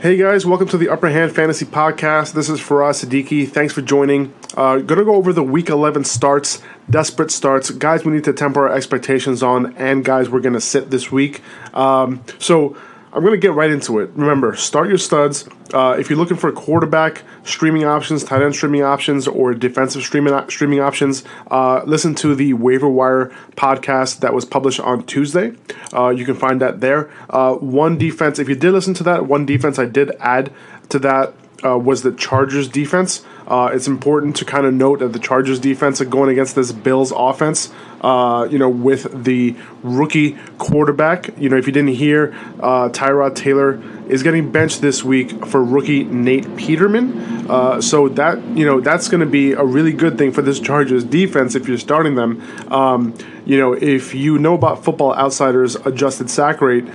Hey guys, welcome to the Upper Hand Fantasy Podcast. This is Faraz Siddiqui. Thanks for joining. Uh, gonna go over the Week 11 starts, desperate starts, guys. We need to temper our expectations on, and guys, we're gonna sit this week. Um, so I'm going to get right into it. Remember, start your studs. Uh, if you're looking for quarterback streaming options, tight end streaming options, or defensive streaming streaming options, uh, listen to the Waiver Wire podcast that was published on Tuesday. Uh, you can find that there. Uh, one defense, if you did listen to that, one defense I did add to that uh, was the Chargers defense. Uh, it's important to kind of note that the Chargers defense are going against this Bills offense. Uh, you know, with the rookie quarterback. You know, if you didn't hear, uh, Tyrod Taylor is getting benched this week for rookie Nate Peterman. Uh, so that you know that's going to be a really good thing for this Chargers defense if you're starting them. Um, you know, if you know about Football Outsiders adjusted sack rate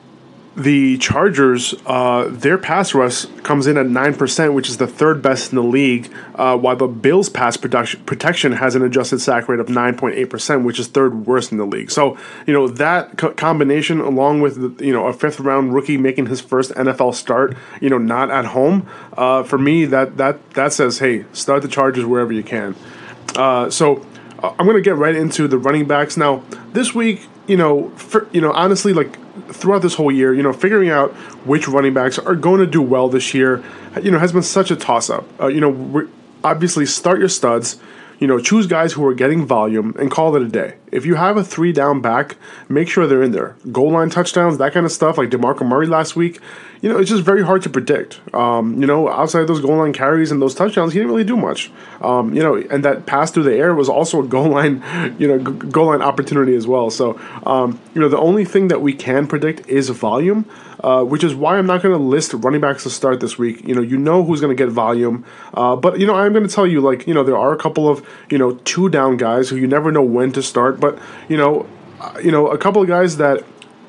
the Chargers, uh, their pass rush comes in at 9%, which is the third best in the league, uh, while the Bills' pass protection has an adjusted sack rate of 9.8%, which is third worst in the league. So, you know, that co- combination, along with, you know, a fifth round rookie making his first NFL start, you know, not at home, uh, for me, that, that, that says, hey, start the Chargers wherever you can. Uh, so, uh, I'm going to get right into the running backs. Now, this week, you know, for, you know, honestly, like throughout this whole year, you know, figuring out which running backs are going to do well this year, you know, has been such a toss up. Uh, you know, obviously start your studs. You know, choose guys who are getting volume and call it a day. If you have a three down back, make sure they're in there. Goal line touchdowns, that kind of stuff, like DeMarco Murray last week, you know, it's just very hard to predict. Um, you know, outside those goal line carries and those touchdowns, he didn't really do much. Um, you know, and that pass through the air was also a goal line, you know, goal line opportunity as well. So, um, you know, the only thing that we can predict is volume. Uh, which is why I'm not going to list running backs to start this week. You know, you know who's going to get volume, uh, but you know I'm going to tell you like you know there are a couple of you know two down guys who you never know when to start, but you know, uh, you know a couple of guys that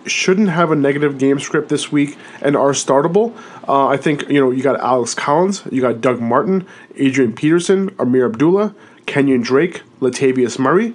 shouldn't have a negative game script this week and are startable. Uh, I think you know you got Alex Collins, you got Doug Martin, Adrian Peterson, Ameer Abdullah, Kenyan Drake, Latavius Murray.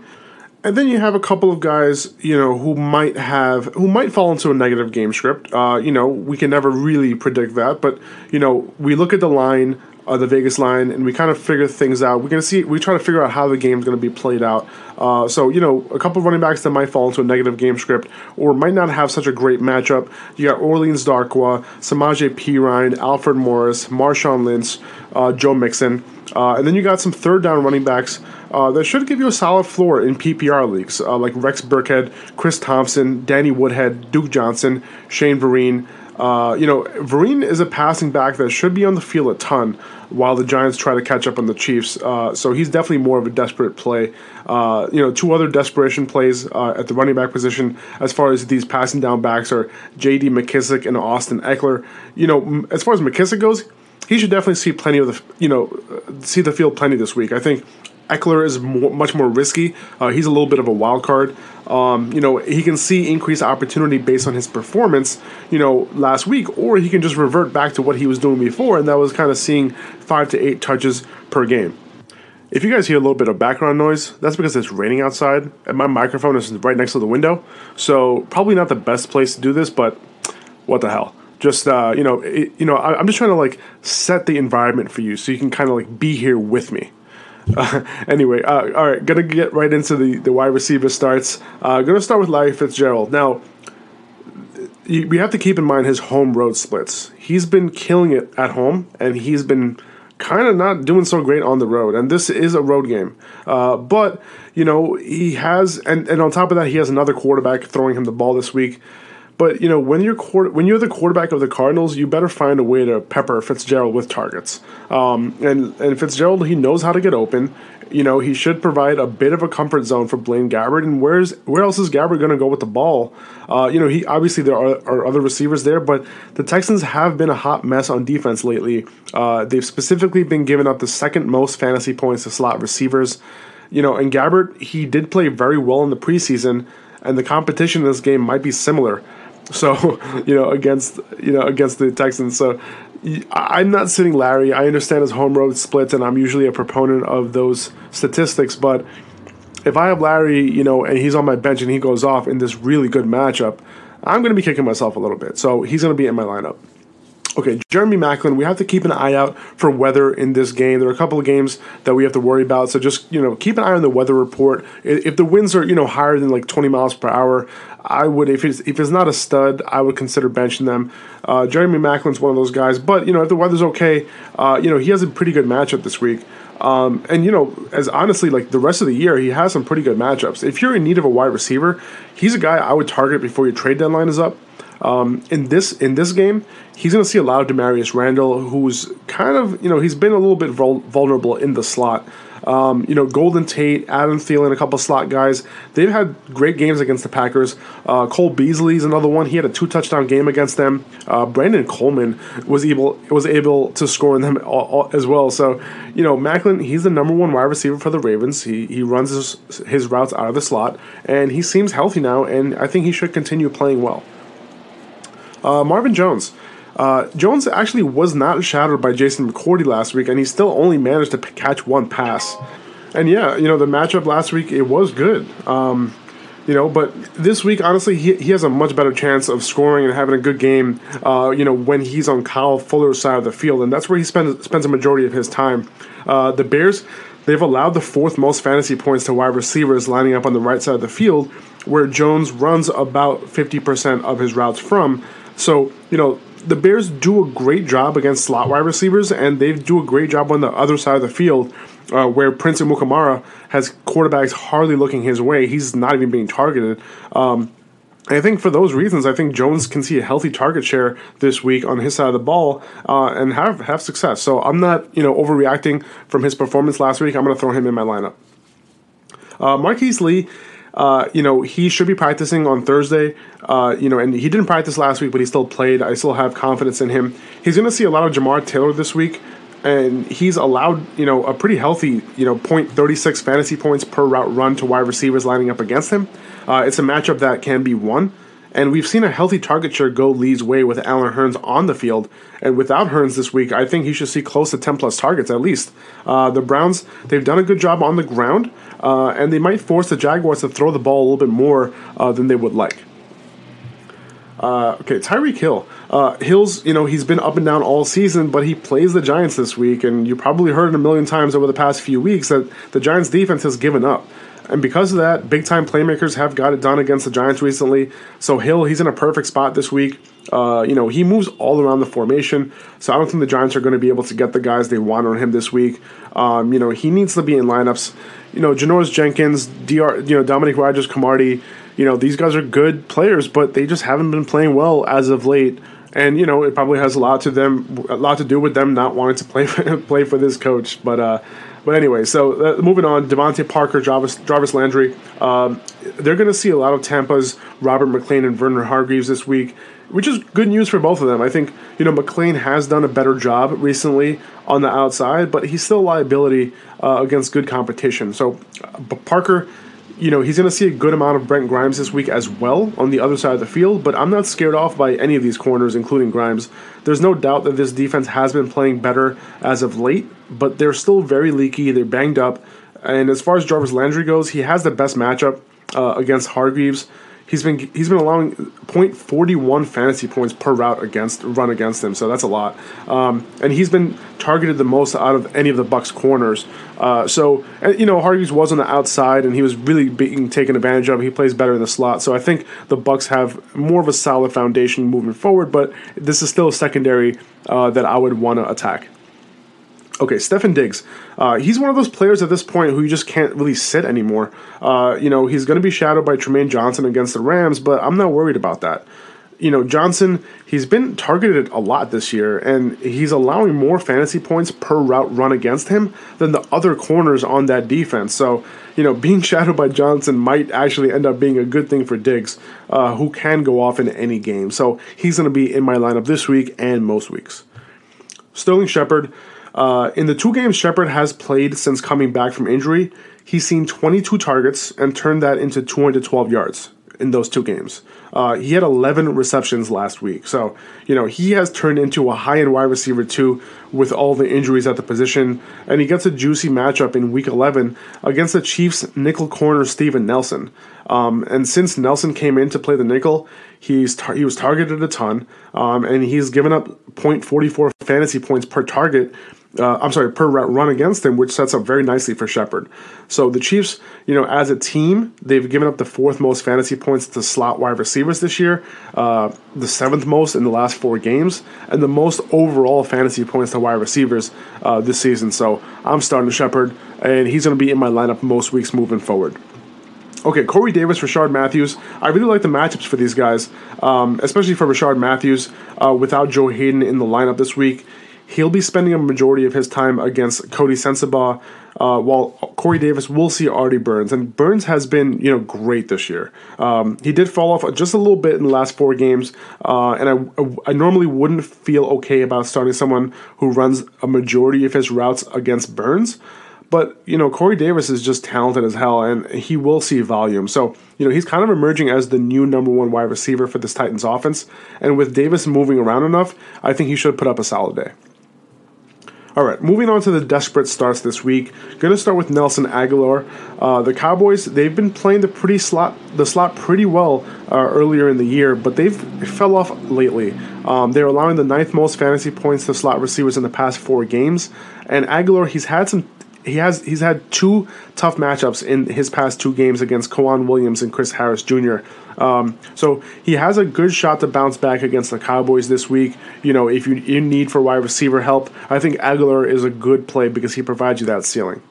And then you have a couple of guys, you know, who might have, who might fall into a negative game script. Uh, you know, we can never really predict that, but you know, we look at the line, uh, the Vegas line, and we kind of figure things out. We're gonna see, we try to figure out how the game's gonna be played out. Uh, so you know, a couple of running backs that might fall into a negative game script or might not have such a great matchup. You got Orleans Darkwa, Samaje Perine, Alfred Morris, Marshawn Lynch, uh, Joe Mixon. Uh, and then you got some third down running backs uh, that should give you a solid floor in PPR leagues, uh, like Rex Burkhead, Chris Thompson, Danny Woodhead, Duke Johnson, Shane Vereen. Uh, you know, Vereen is a passing back that should be on the field a ton while the Giants try to catch up on the Chiefs. Uh, so he's definitely more of a desperate play. Uh, you know, two other desperation plays uh, at the running back position as far as these passing down backs are J.D. McKissick and Austin Ekeler. You know, as far as McKissick goes, he should definitely see plenty of the you know see the field plenty this week. I think Ekeler is more, much more risky. Uh, he's a little bit of a wild card. Um, you know, he can see increased opportunity based on his performance, you know, last week, or he can just revert back to what he was doing before, and that was kind of seeing five to eight touches per game. If you guys hear a little bit of background noise, that's because it's raining outside and my microphone is right next to the window. So probably not the best place to do this, but what the hell? Just uh, you know, it, you know, I, am just trying to like set the environment for you so you can kind of like be here with me. Uh, anyway, uh, all right, gonna get right into the the wide receiver starts. Uh, gonna start with Larry Fitzgerald. Now, we have to keep in mind his home road splits. He's been killing it at home, and he's been kind of not doing so great on the road. And this is a road game. Uh, but, you know, he has, and, and on top of that, he has another quarterback throwing him the ball this week. But you know when you're quarter, when you're the quarterback of the Cardinals, you better find a way to pepper Fitzgerald with targets. Um, and and Fitzgerald, he knows how to get open. You know he should provide a bit of a comfort zone for Blaine Gabbert. And where's where else is Gabbert going to go with the ball? Uh, you know he obviously there are, are, other receivers there, but the Texans have been a hot mess on defense lately. Uh, they've specifically been giving up the second most fantasy points to slot receivers. You know, and Gabbert he did play very well in the preseason, and the competition in this game might be similar. So you know against you know against the Texans. So I'm not sitting Larry. I understand his home road splits, and I'm usually a proponent of those statistics. But if I have Larry, you know, and he's on my bench and he goes off in this really good matchup, I'm going to be kicking myself a little bit. So he's going to be in my lineup. Okay, Jeremy Maclin, we have to keep an eye out for weather in this game. There are a couple of games that we have to worry about, so just you know keep an eye on the weather report. If the winds are you know higher than like 20 miles per hour, I would if it's if it's not a stud, I would consider benching them. Uh, Jeremy Maclin's one of those guys, but you know if the weather's okay, uh, you know he has a pretty good matchup this week. Um, and you know, as honestly, like the rest of the year, he has some pretty good matchups. If you're in need of a wide receiver, he's a guy I would target before your trade deadline is up. Um, in this in this game, he's going to see a lot of Damarious Randall, who's kind of you know he's been a little bit vul- vulnerable in the slot. Um, you know, Golden Tate, Adam Thielen, a couple slot guys. They've had great games against the Packers. Uh, Cole Beasley's another one. He had a two touchdown game against them. Uh, Brandon Coleman was able was able to score in them all, all, as well. So, you know, Maclin, he's the number one wide receiver for the Ravens. He he runs his, his routes out of the slot, and he seems healthy now. And I think he should continue playing well. Uh, Marvin Jones. Uh, Jones actually was not shadowed by Jason McCourty last week, and he still only managed to p- catch one pass. And yeah, you know, the matchup last week, it was good. Um, you know, but this week, honestly, he, he has a much better chance of scoring and having a good game, uh, you know, when he's on Kyle Fuller's side of the field, and that's where he spends, spends a majority of his time. Uh, the Bears, they've allowed the fourth most fantasy points to wide receivers lining up on the right side of the field, where Jones runs about 50% of his routes from. So, you know, the Bears do a great job against slot wide receivers, and they do a great job on the other side of the field, uh, where Prince Amukamara has quarterbacks hardly looking his way. He's not even being targeted. Um, and I think for those reasons, I think Jones can see a healthy target share this week on his side of the ball uh, and have have success. So I'm not you know overreacting from his performance last week. I'm going to throw him in my lineup. Uh, Marquise Lee uh, you know, he should be practicing on Thursday. Uh, you know, and he didn't practice last week, but he still played. I still have confidence in him. He's going to see a lot of Jamar Taylor this week, and he's allowed, you know, a pretty healthy, you know, point thirty six fantasy points per route run to wide receivers lining up against him. Uh, it's a matchup that can be won. And we've seen a healthy target share go Lee's way with Allen Hurns on the field. And without Hurns this week, I think he should see close to 10 plus targets at least. Uh, the Browns, they've done a good job on the ground, uh, and they might force the Jaguars to throw the ball a little bit more uh, than they would like. Uh, okay, Tyreek Hill. Uh, Hill's, you know, he's been up and down all season, but he plays the Giants this week, and you probably heard it a million times over the past few weeks that the Giants' defense has given up. And because of that, big time playmakers have got it done against the Giants recently. So Hill, he's in a perfect spot this week. Uh, you know, he moves all around the formation. So I don't think the Giants are going to be able to get the guys they want on him this week. Um, you know, he needs to be in lineups. You know, Janoris Jenkins, Dr. You know, Dominique Rodgers-Cromartie. You know, these guys are good players, but they just haven't been playing well as of late. And you know, it probably has a lot to them, a lot to do with them not wanting to play play for this coach. But uh, but anyway, so uh, moving on, DeVante Parker, Jarvis, Jarvis Landry. Um, they're going to see a lot of Tampa's Robert McClain and Vernon Hargreaves this week, which is good news for both of them. I think, you know, McClain has done a better job recently on the outside, but he's still a liability uh, against good competition. So uh, Parker, you know, he's going to see a good amount of Brent Grimes this week as well on the other side of the field, but I'm not scared off by any of these corners, including Grimes. There's no doubt that this defense has been playing better as of late, but they're still very leaky. They're banged up. And as far as Jarvis Landry goes, he has the best matchup uh, against Hargreaves. He's been he's been allowing 0.41 fantasy points per route against run against him, so that's a lot. Um, and he's been targeted the most out of any of the Bucks corners. Uh, so and, you know Hargreaves was on the outside, and he was really being taken advantage of. He plays better in the slot, so I think the Bucks have more of a solid foundation moving forward. But this is still a secondary uh, that I would want to attack. Okay, Stefon Diggs. Uh, he's one of those players at this point who you just can't really sit anymore. Uh, you know, he's going to be shadowed by Trumaine Johnson against the Rams, but I'm not worried about that. You know, Johnson, he's been targeted a lot this year, and he's allowing more fantasy points per route run against him than the other corners on that defense. So, you know, being shadowed by Johnson might actually end up being a good thing for Diggs, uh, who can go off in any game. So he's going to be in my lineup this week and most weeks. Sterling Shepard. Uh, in the two games Shepard has played since coming back from injury, he's seen 22 targets and turned that into 212 yards in those two games. Uh, he had 11 receptions last week. So, you know, he has turned into a high end wide receiver too with all the injuries at the position. And he gets a juicy matchup in week 11 against the Chiefs nickel corner Steven Nelson. Um, and since Nelson came in to play the nickel, he's tar- he was targeted a ton, um, and he's given up 0.44 fantasy points per target uh, I'm sorry, per run against him, which sets up very nicely for Shepard. So the Chiefs, you know, as a team, they've given up the fourth most fantasy points to slot wide receivers this year, uh, the seventh most in the last four games, and the most overall fantasy points to wide receivers uh, this season. So I'm starting Shepard, and he's going to be in my lineup most weeks moving forward. Okay, Corey Davis, Rishard Matthews. I really like the matchups for these guys, um, especially for Rishard Matthews uh, without Joe Haden in the lineup this week. He'll be spending a majority of his time against Coty Sensabaugh, uh, while Corey Davis will see Artie Burns. And Burns has been, you know, great this year. Um, he did fall off just a little bit in the last four games, uh, and I, I normally wouldn't feel okay about starting someone who runs a majority of his routes against Burns. But you know, Corey Davis is just talented as hell, and he will see volume. So you know, he's kind of emerging as the new number one wide receiver for this Titans offense. And with Davis moving around enough, I think he should put up a solid day. All right, moving on to the desperate starts this week. Going to start with Nelson Agholor. Uh, the Cowboys they've been playing the pretty slot the slot pretty well uh, earlier in the year, but they've fell off lately. Um, they're allowing the ninth most fantasy points to slot receivers in the past four games, and Agholor he's had some he has he's had two tough matchups in his past two games against K'Waun Williams and Chris Harris Jr. Um, so he has a good shot to bounce back against the Cowboys this week. You know, if you in need for wide receiver help, I think Agholor is a good play because he provides you that ceiling.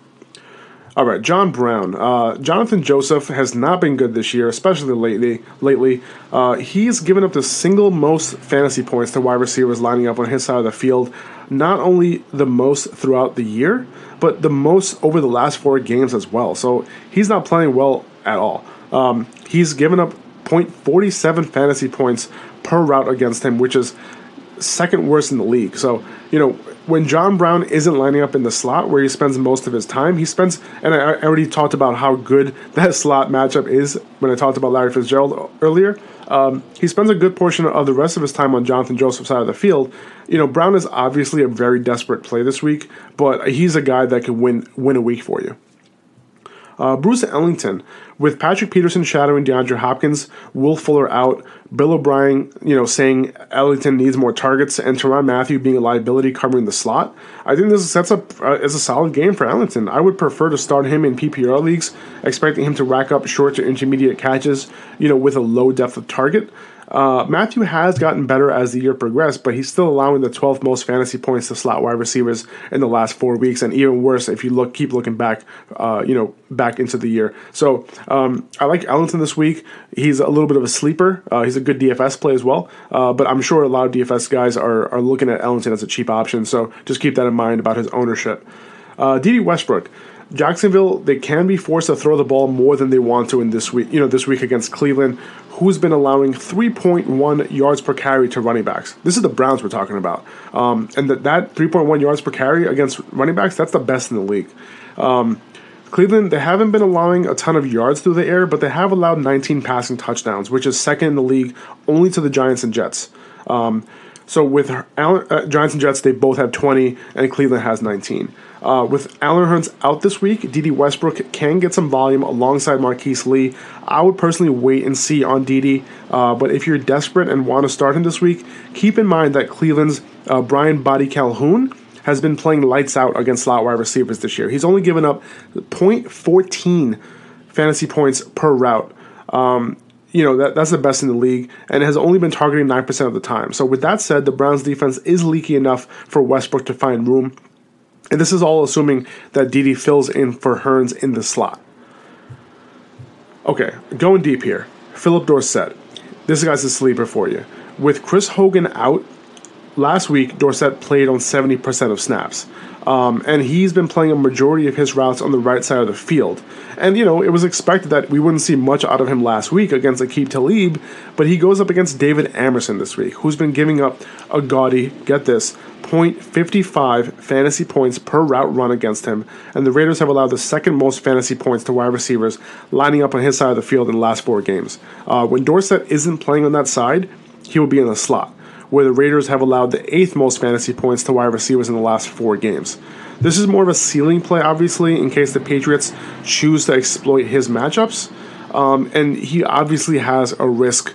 All right, John Brown. Uh, Johnathan Joseph has not been good this year, especially lately. Lately, uh, he's given up the single most fantasy points to wide receivers lining up on his side of the field. Not only the most throughout the year, but the most over the last four games as well. So he's not playing well at all. Um, he's given up 0.47 fantasy points per route against him, which is second worst in the league. So, you know, when John Brown isn't lining up in the slot where he spends most of his time, he spends, and I already talked about how good that slot matchup is when I talked about Larry Fitzgerald earlier. Um, he spends a good portion of the rest of his time on Johnathan Joseph's side of the field. You know, Brown is obviously a very desperate play this week, but he's a guy that can win win a week for you. Uh, Bruce Ellington, with Patrick Peterson shadowing DeAndre Hopkins, Will Fuller out, Bill O'Brien, you know, saying Ellington needs more targets, and Tyrann Mathieu being a liability covering the slot. I think this sets up uh, as a solid game for Ellington. I would prefer to start him in PPR leagues, expecting him to rack up short to intermediate catches, you know, with a low depth of target. Uh, Mathieu has gotten better as the year progressed, but he's still allowing the 12th most fantasy points to slot wide receivers in the last four weeks, and even worse if you look keep looking back, uh, you know, back into the year. So um, I like Ellington this week. He's a little bit of a sleeper. Uh, he's a good DFS play as well, uh, but I'm sure a lot of DFS guys are are looking at Ellington as a cheap option. So just keep that in mind about his ownership. Uh, Dede Westbrook. Jacksonville, they can be forced to throw the ball more than they want to in this week. You know, this week against Cleveland, who's been allowing 3.1 yards per carry to running backs. This is the Browns we're talking about, um, and that that 3.1 yards per carry against running backs, that's the best in the league. Um, Cleveland, they haven't been allowing a ton of yards through the air, but they have allowed 19 passing touchdowns, which is second in the league only to the Giants and Jets. Um, so with Allen, uh, Giants and Jets, they both have 20, and Cleveland has 19. Uh, with Allen Hurns out this week, DD Westbrook can get some volume alongside Marquise Lee. I would personally wait and see on DD, uh, but if you're desperate and want to start him this week, keep in mind that Cleveland's uh, Briean Boddy-Calhoun has been playing lights out against slot wide receivers this year. He's only given up 0.14 fantasy points per route. Um, you know that that's the best in the league and has only been targeting 9% of the time. So with that said, the Browns defense is leaky enough for Westbrook to find room. And this is all assuming that Dede fills in for Hurns in the slot. Okay, going deep here. Philip Dorsett. This guy's a sleeper for you. With Chris Hogan out, last week Dorsett played on 70% of snaps. Um, and he's been playing a majority of his routes on the right side of the field. And, you know, it was expected that we wouldn't see much out of him last week against Aqib Talib, but he goes up against David Amerson this week, who's been giving up a gaudy, get this, 0.55 fantasy points per route run against him, and the Raiders have allowed the second most fantasy points to wide receivers lining up on his side of the field in the last four games. Uh, when Dorsett isn't playing on that side, he will be in the slot where the Raiders have allowed the eighth most fantasy points to wide receivers in the last four games. This is more of a ceiling play, obviously, in case the Patriots choose to exploit his matchups. Um, and he obviously has a risk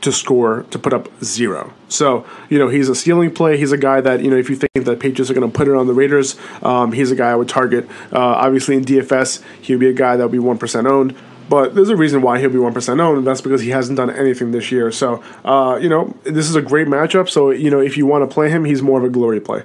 to score to put up zero. So, you know, he's a ceiling play. He's a guy that, you know, if you think that Patriots are going to put it on the Raiders, um, he's a guy I would target. Uh, obviously, in DFS, he would be a guy that would be 1% owned. But there's a reason why he'll be 1% owned, and that's because he hasn't done anything this year. So, uh, you know, this is a great matchup. So, you know, if you want to play him, he's more of a glory play.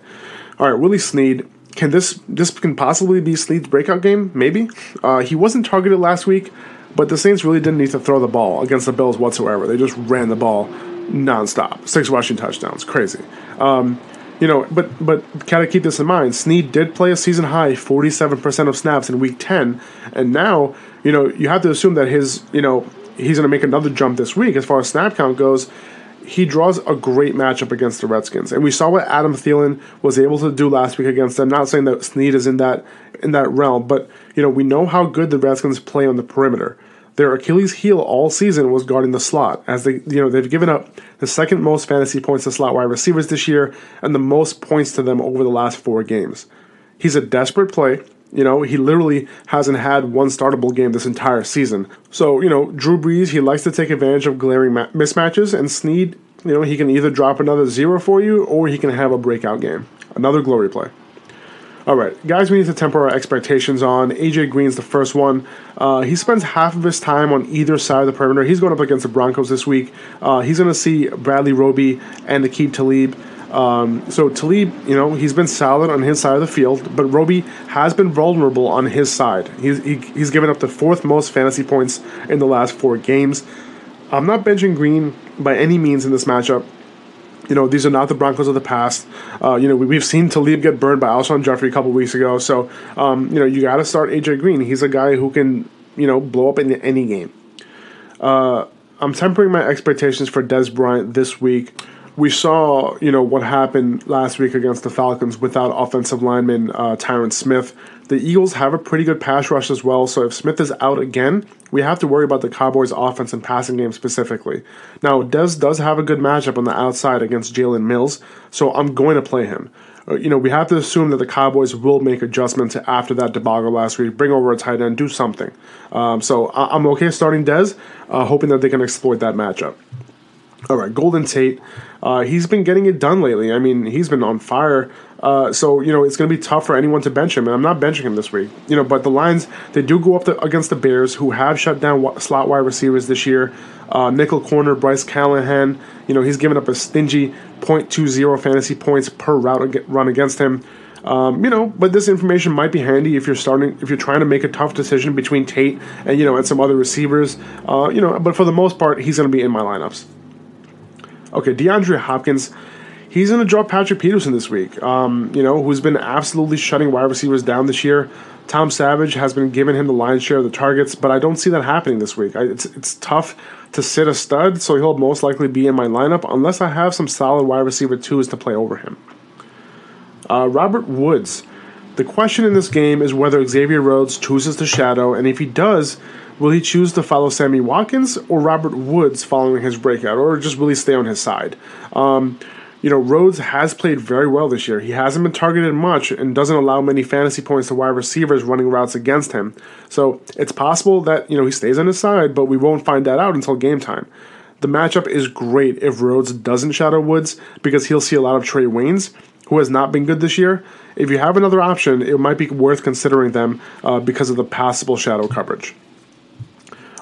All right, Willie Snead. Can this this can possibly be Snead's breakout game? Maybe. Uh, he wasn't targeted last week, but the Saints really didn't need to throw the ball against the Bills whatsoever. They just ran the ball nonstop. Six rushing touchdowns. Crazy. Um, you know, but but gotta keep this in mind. Snead did play a season high 47% of snaps in week 10, and now you know, you have to assume that his, you know, he's to make another jump this week as far as snap count goes. He draws a great matchup against the Redskins, and we saw what Adam Thielen was able to do last week against them. Not saying that Snead is in that in that realm, but you know we know how good the Redskins play on the perimeter. Their Achilles' heel all season was guarding the slot, as they you know they've given up the second most fantasy points to slot wide receivers this year, and the most points to them over the last four games. He's a desperate play. You know, he literally hasn't had one startable game this entire season. So, you know, Drew Brees, he likes to take advantage of glaring ma- mismatches, and Snead, you know, he can either drop another zero for you or he can have a breakout game. Another glory play. All right, guys, we need to temper our expectations on. AJ Green's the first one. Uh, he spends half of his time on either side of the perimeter. He's going up against the Broncos this week. Uh, he's going to see Bradley Roby and Aqib Talib. Um, so Talib, you know, he's been solid on his side of the field, but Roby has been vulnerable on his side. He's he, he's given up the fourth most fantasy points in the last four games. I'm not benching Green by any means in this matchup. You know, these are not the Broncos of the past. Uh, you know, we, have seen Talib get burned by Alshon Jeffery a couple weeks ago. So, um, you know, you got to start AJ Green. He's a guy who can, you know, blow up in any game. Uh, I'm tempering my expectations for Dez Bryant this week we saw, you know, what happened last week against the Falcons without offensive lineman uh, Tyron Smith. The Eagles have a pretty good pass rush as well, so if Smith is out again, we have to worry about the Cowboys' offense and passing game specifically. Now, Dez does have a good matchup on the outside against Jalen Mills, so I'm going to play him. Uh, you know, we have to assume that the Cowboys will make adjustments after that debacle last week, bring over a tight end, do something. Um, so I- am okay starting Dez, uh, hoping that they can exploit that matchup. All right, Golden Tate. Uh, he's been getting it done lately. I mean, he's been on fire. Uh, so you know it's going to be tough for anyone to bench him, and I'm not benching him this week. You know, but the Lions they do go up against the Bears, who have shut down slot wide receivers this year. Uh, nickel corner Bryce Callahan. You know he's given up a stingy .20 fantasy points per route run against him. Um, you know, but this information might be handy if you're starting, if you're trying to make a tough decision between Tate and you know and some other receivers. Uh, you know, but for the most part, he's going to be in my lineups. Okay, DeAndre Hopkins. He's going to drop Patrick Peterson this week, um, you know, who's been absolutely shutting wide receivers down this year. Tom Savage has been giving him the lion's share of the targets, but I don't see that happening this week. I, it's, it's tough to sit a stud, so he'll most likely be in my lineup unless I have some solid wide receiver twos to play over him. Uh, Robert Woods. The question in this game is whether Xavier Rhodes chooses to shadow, and if he does, will he choose to follow Sammy Watkins or Robert Woods following his breakout, or just will he stay on his side? Um, you know, Rhodes has played very well this year. He hasn't been targeted much and doesn't allow many fantasy points to wide receivers running routes against him. So it's possible that, you know, he stays on his side, but we won't find that out until game time. The matchup is great if Rhodes doesn't shadow Woods because he'll see a lot of Trae Waynes, who has not been good this year. If you have another option, it might be worth considering them uh, because of the possible shadow coverage.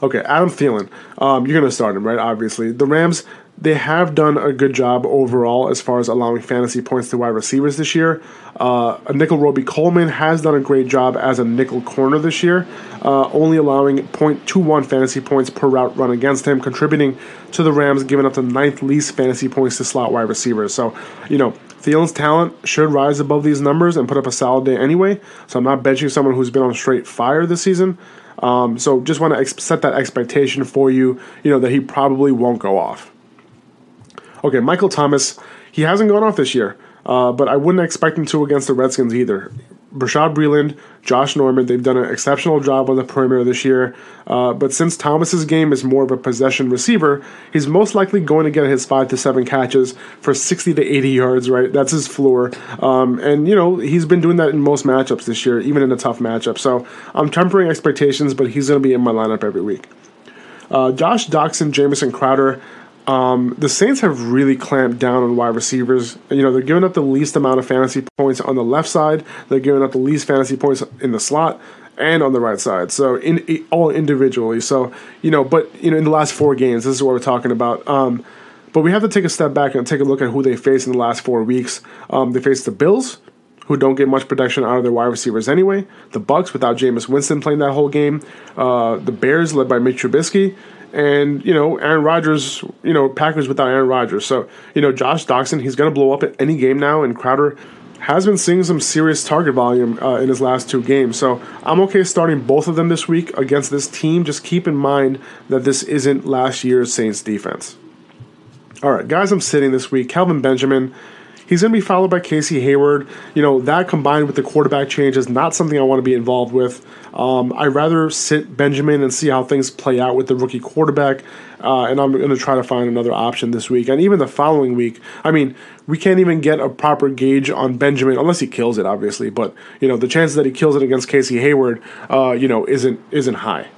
Okay, Adam Thielen. Um, you're going to start him, right? Obviously. The Rams, they have done a good job overall as far as allowing fantasy points to wide receivers this year. Uh, Nickell Robey-Coleman has done a great job as a nickel corner this year, uh, only allowing 0.21 fantasy points per route run against him, contributing to the Rams giving up the ninth least fantasy points to slot wide receivers. So, you know, Thielen's talent should rise above these numbers and put up a solid day anyway. So I'm not benching someone who's been on straight fire this season. Um, so just want to ex- set that expectation for you, you know, that he probably won't go off. Okay, Michael Thomas, he hasn't gone off this year, uh, but I wouldn't expect him to against the Redskins either. Bashaud Breeland, Josh Norman, they've done an exceptional job on the perimeter this year. Uh, but since Thomas's game is more of a possession receiver, he's most likely going to get his five to seven catches for 60 to 80 yards, right? That's his floor. Um, and, you know, he's been doing that in most matchups this year, even in a tough matchup. So I'm tempering expectations, but he's going to be in my lineup every week. Uh, Josh Doctson, Jamison Crowder, um, the Saints have really clamped down on wide receivers. You know, they're giving up the least amount of fantasy points on the left side. They're giving up the least fantasy points in the slot and on the right side. So in all individually. So you know, but you know, in the last four games, this is what we're talking about. Um, but we have to take a step back and take a look at who they faced in the last four weeks. Um, they faced the Bills, who don't get much production out of their wide receivers anyway. The Bucks without Jameis Winston playing that whole game. Uh, the Bears led by Mitch Trubisky and you know Aaron Rodgers, you know Packers without Aaron Rodgers. So you know Josh Doctson, he's going to blow up at any game now, and Crowder has been seeing some serious target volume uh, in his last two games. So I'm okay starting both of them this week against this team. Just keep in mind that this isn't last year's Saints defense. All right, guys, I'm sitting this week. Kelvin Benjamin. He's going to be followed by Casey Hayward. You know, that combined with the quarterback change is not something I want to be involved with. Um, I'd rather sit Benjamin and see how things play out with the rookie quarterback. Uh, and I'm going to try to find another option this week and even the following week. I mean, we can't even get a proper gauge on Benjamin unless he kills it, obviously. But you know, the chances that he kills it against Casey Hayward, uh, you know, isn't isn't high.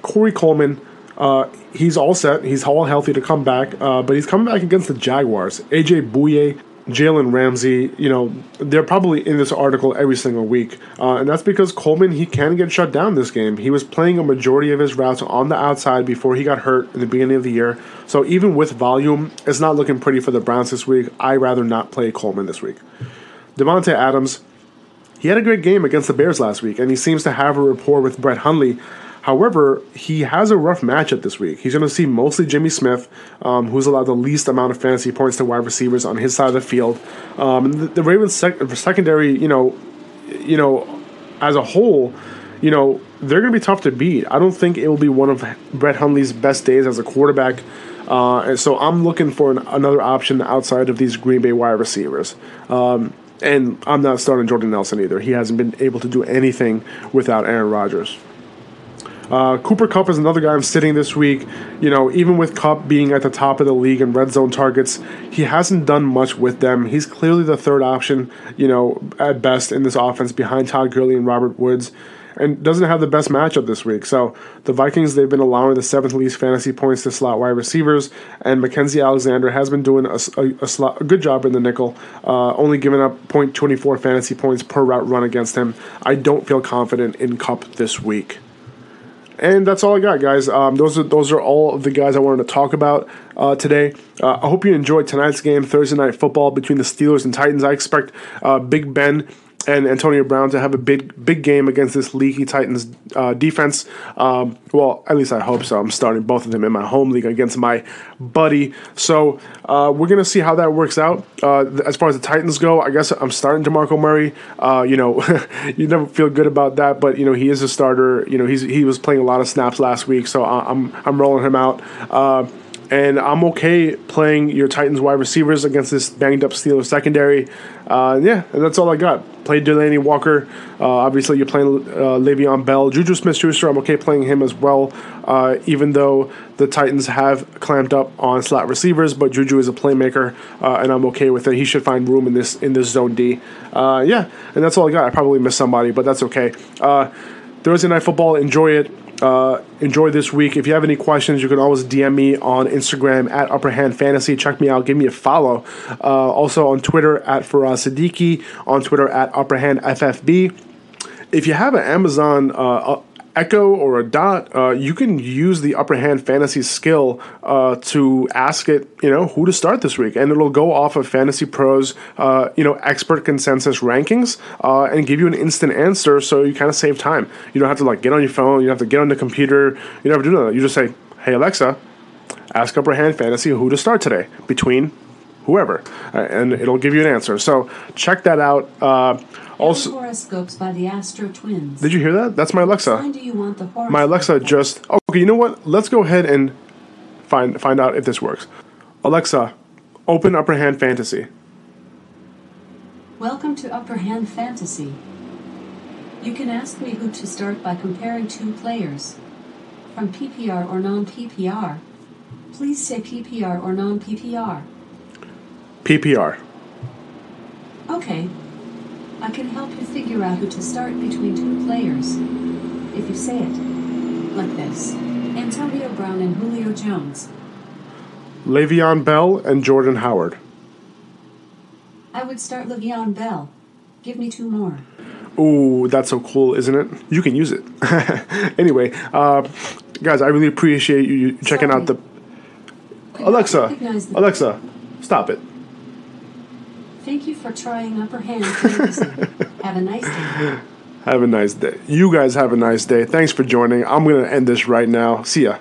Corey Coleman, uh, he's all set. He's all healthy to come back, uh, but he's coming back against the Jaguars. AJ Bouye Jalen Ramsey, you know, they're probably in this article every single week. Uh, and that's because Coleman, he can get shut down this game. He was playing a majority of his routes on the outside before he got hurt in the beginning of the year. So even with volume, it's not looking pretty for the Browns this week. i rather not play Coleman this week. Davante Adams, he had a great game against the Bears last week, and he seems to have a rapport with Brett Hundley. However, he has a rough matchup this week. He's going to see mostly Jimmy Smith, um, who's allowed the least amount of fantasy points to wide receivers on his side of the field. Um, the, the, Ravens sec- secondary, you know, you know, as a whole, you know, they're going to be tough to beat. I don't think it will be one of Brett Hundley's best days as a quarterback. Uh, and so I'm looking for an, another option outside of these Green Bay wide receivers. Um, and I'm not starting Jordan Nelson either. He hasn't been able to do anything without Aaron Rodgers. Uh, Cooper Kupp is another guy I'm sitting this week. You know, even with Kupp being at the top of the league in red zone targets, he hasn't done much with them. He's clearly the third option, you know, at best in this offense behind Todd Gurley and Robert Woods and doesn't have the best matchup this week. So the Vikings, they've been allowing the seventh least fantasy points to slot wide receivers, and Mackensie Alexander has been doing a, a, a, slot, a good job in the nickel, uh, only giving up 0.24 fantasy points per route run against him. I don't feel confident in Kupp this week. And that's all I got, guys. Um, those are those are all of the guys I wanted to talk about uh, today. Uh, I hope you enjoyed tonight's game, Thursday night football between the Steelers and Titans. I expect uh, Big Ben and Antonio Brown to have a big big game against this leaky Titans uh, defense. Um, well, at least I hope so. I'm starting both of them in my home league against my buddy. So uh, we're gonna see how that works out. Uh, as far as the Titans go, I guess I'm starting Demarco Murray. Uh, you know, you never feel good about that, but you know he is a starter. You know he's he was playing a lot of snaps last week, so I'm I'm rolling him out. And I'm okay playing your Titans wide receivers against this banged up Steelers secondary. Uh, yeah, and that's all I got. Played Delanie Walker. Uh, obviously, you're playing uh, Le'Veon Bell. Juju Smith Schuster, I'm okay playing him as well, uh, even though the Titans have clamped up on slot receivers, but Juju is a playmaker, uh, and I'm okay with it. He should find room in this in this zone D. Uh, yeah, and that's all I got. I probably missed somebody, but that's okay. Uh, Thursday Night Football, enjoy it. Uh, enjoy this week. If you have any questions, you can always DM me on Instagram at Upper Hand Fantasy. Check me out. Give me a follow. Uh, also on Twitter at Faraz Siddiqui. On Twitter at Upper Hand FFB. If you have an Amazon uh, Echo or a Dot, uh, you can use the Upper Hand Fantasy skill uh, to ask it, you know, who to start this week, and it'll go off of Fantasy Pros, uh, you know, expert consensus rankings, uh, and give you an instant answer, so you kind of save time. You don't have to like get on your phone, you don't have to get on the computer, you to do that. You just say, "Hey Alexa, ask Upper Hand Fantasy who to start today between whoever," uh, and it'll give you an answer. So check that out. Uh, also, horoscopes by the Astro Twins. did you hear that? That's my Alexa. Sign do you want the horoscope? My Alexa just okay. You know what? Let's go ahead and find find out if this works. Alexa, open Upper Hand Fantasy. Welcome to Upper Hand Fantasy. You can ask me who to start by comparing two players. From PPR or non PPR. Please say PPR or non PPR. PPR. Okay. I can help you figure out who to start between two players. If you say it like this Antonio Brown and Julio Jones. Le'Veon Bell and Jordan Howard. I would start Le'Veon Bell. Give me two more. Ooh, that's so cool, isn't it? You can use it. anyway, uh, guys, I really appreciate you checking out the. Could Alexa, Alexa, stop it. Thank you for trying Upper Hand Have a nice day. Have a nice day. You guys have a nice day. Thanks for joining. I'm going to end this right now. See ya.